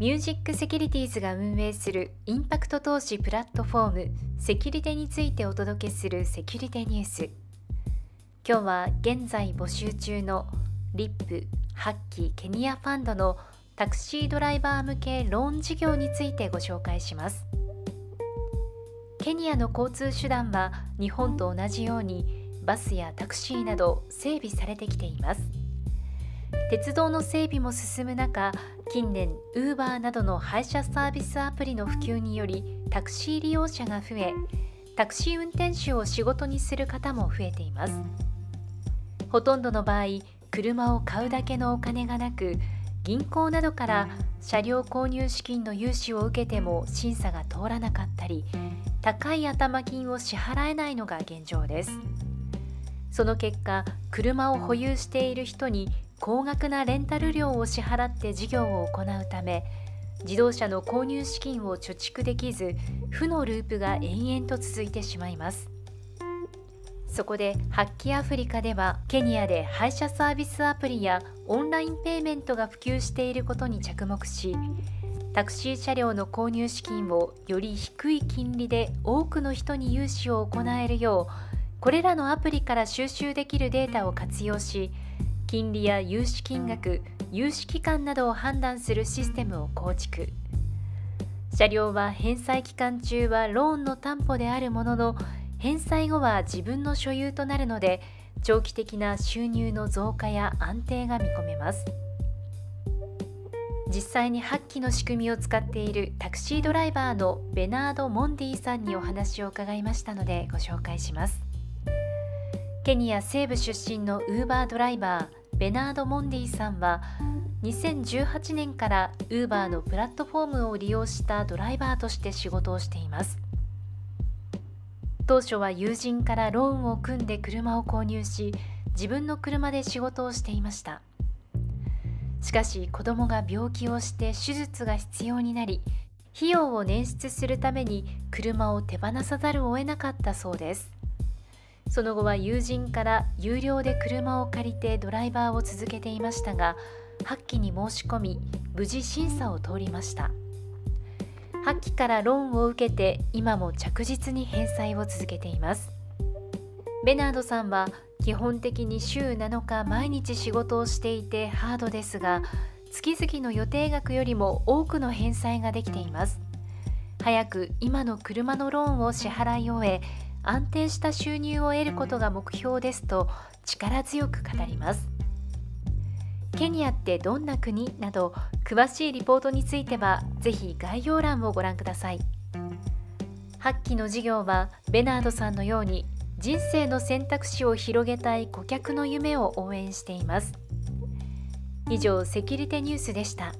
ミュージックセキュリティーズが運営するインパクト投資プラットフォームセキュリテについてお届けするセキュリテニュース。今日は現在募集中のリップ発揮ケニアファンドのタクシードライバー向けローン事業についてご紹介します。ケニアの交通手段は日本と同じようにバスやタクシーなど整備されてきています。鉄道の整備も進む中近年 Uber などの配車サービスアプリの普及によりタクシー利用者が増えタクシー運転手を仕事にする方も増えています。ほとんどの場合車を買うだけのお金がなく銀行などから車両購入資金の融資を受けても審査が通らなかったり高い頭金を支払えないのが現状です。その結果車を保有している人に高額なレンタル料を支払って事業を行うため自動車の購入資金を貯蓄できず負のループが延々と続いてしまいます。そこで発揮アフリカではケニアで配車サービスアプリやオンラインペイメントが普及していることに着目しタクシー車両の購入資金をより低い金利で多くの人に融資を行えるようこれらのアプリから収集できるデータを活用し金利や融資金額融資期間などを判断するシステムを構築。車両は返済期間中はローンの担保であるものの返済後は自分の所有となるので長期的な収入の増加や安定が見込めます。実際に発揮の仕組みを使っているタクシードライバーのベナード・モンディさんにお話を伺いましたのでご紹介します。ケニア西部出身のウーバードライバーベナード・モンディさんは2018年からウーバーのプラットフォームを利用したドライバーとして仕事をしています。当初は友人からローンを組んで車を購入し自分の車で仕事をしていました。しかし子供が病気をして手術が必要になり費用を捻出するために車を手放さざるを得なかったそうです。その後は友人から有料で車を借りてドライバーを続けていましたが発揮に申し込み無事審査を通りました。8期からローンを受けて今も着実に返済を続けています。ベナードさんは基本的に週7日毎日仕事をしていてハードですが月々の予定額よりも多くの返済ができています。早く今の車のローンを支払い終え安定した収入を得ることが目標ですと力強く語ります。ケニアってどんな国など詳しいリポートについてはぜひ概要欄をご覧ください。発揮の事業はベナードさんのように人生の選択肢を広げたい顧客の夢を応援しています。以上セキュリティニュースでした。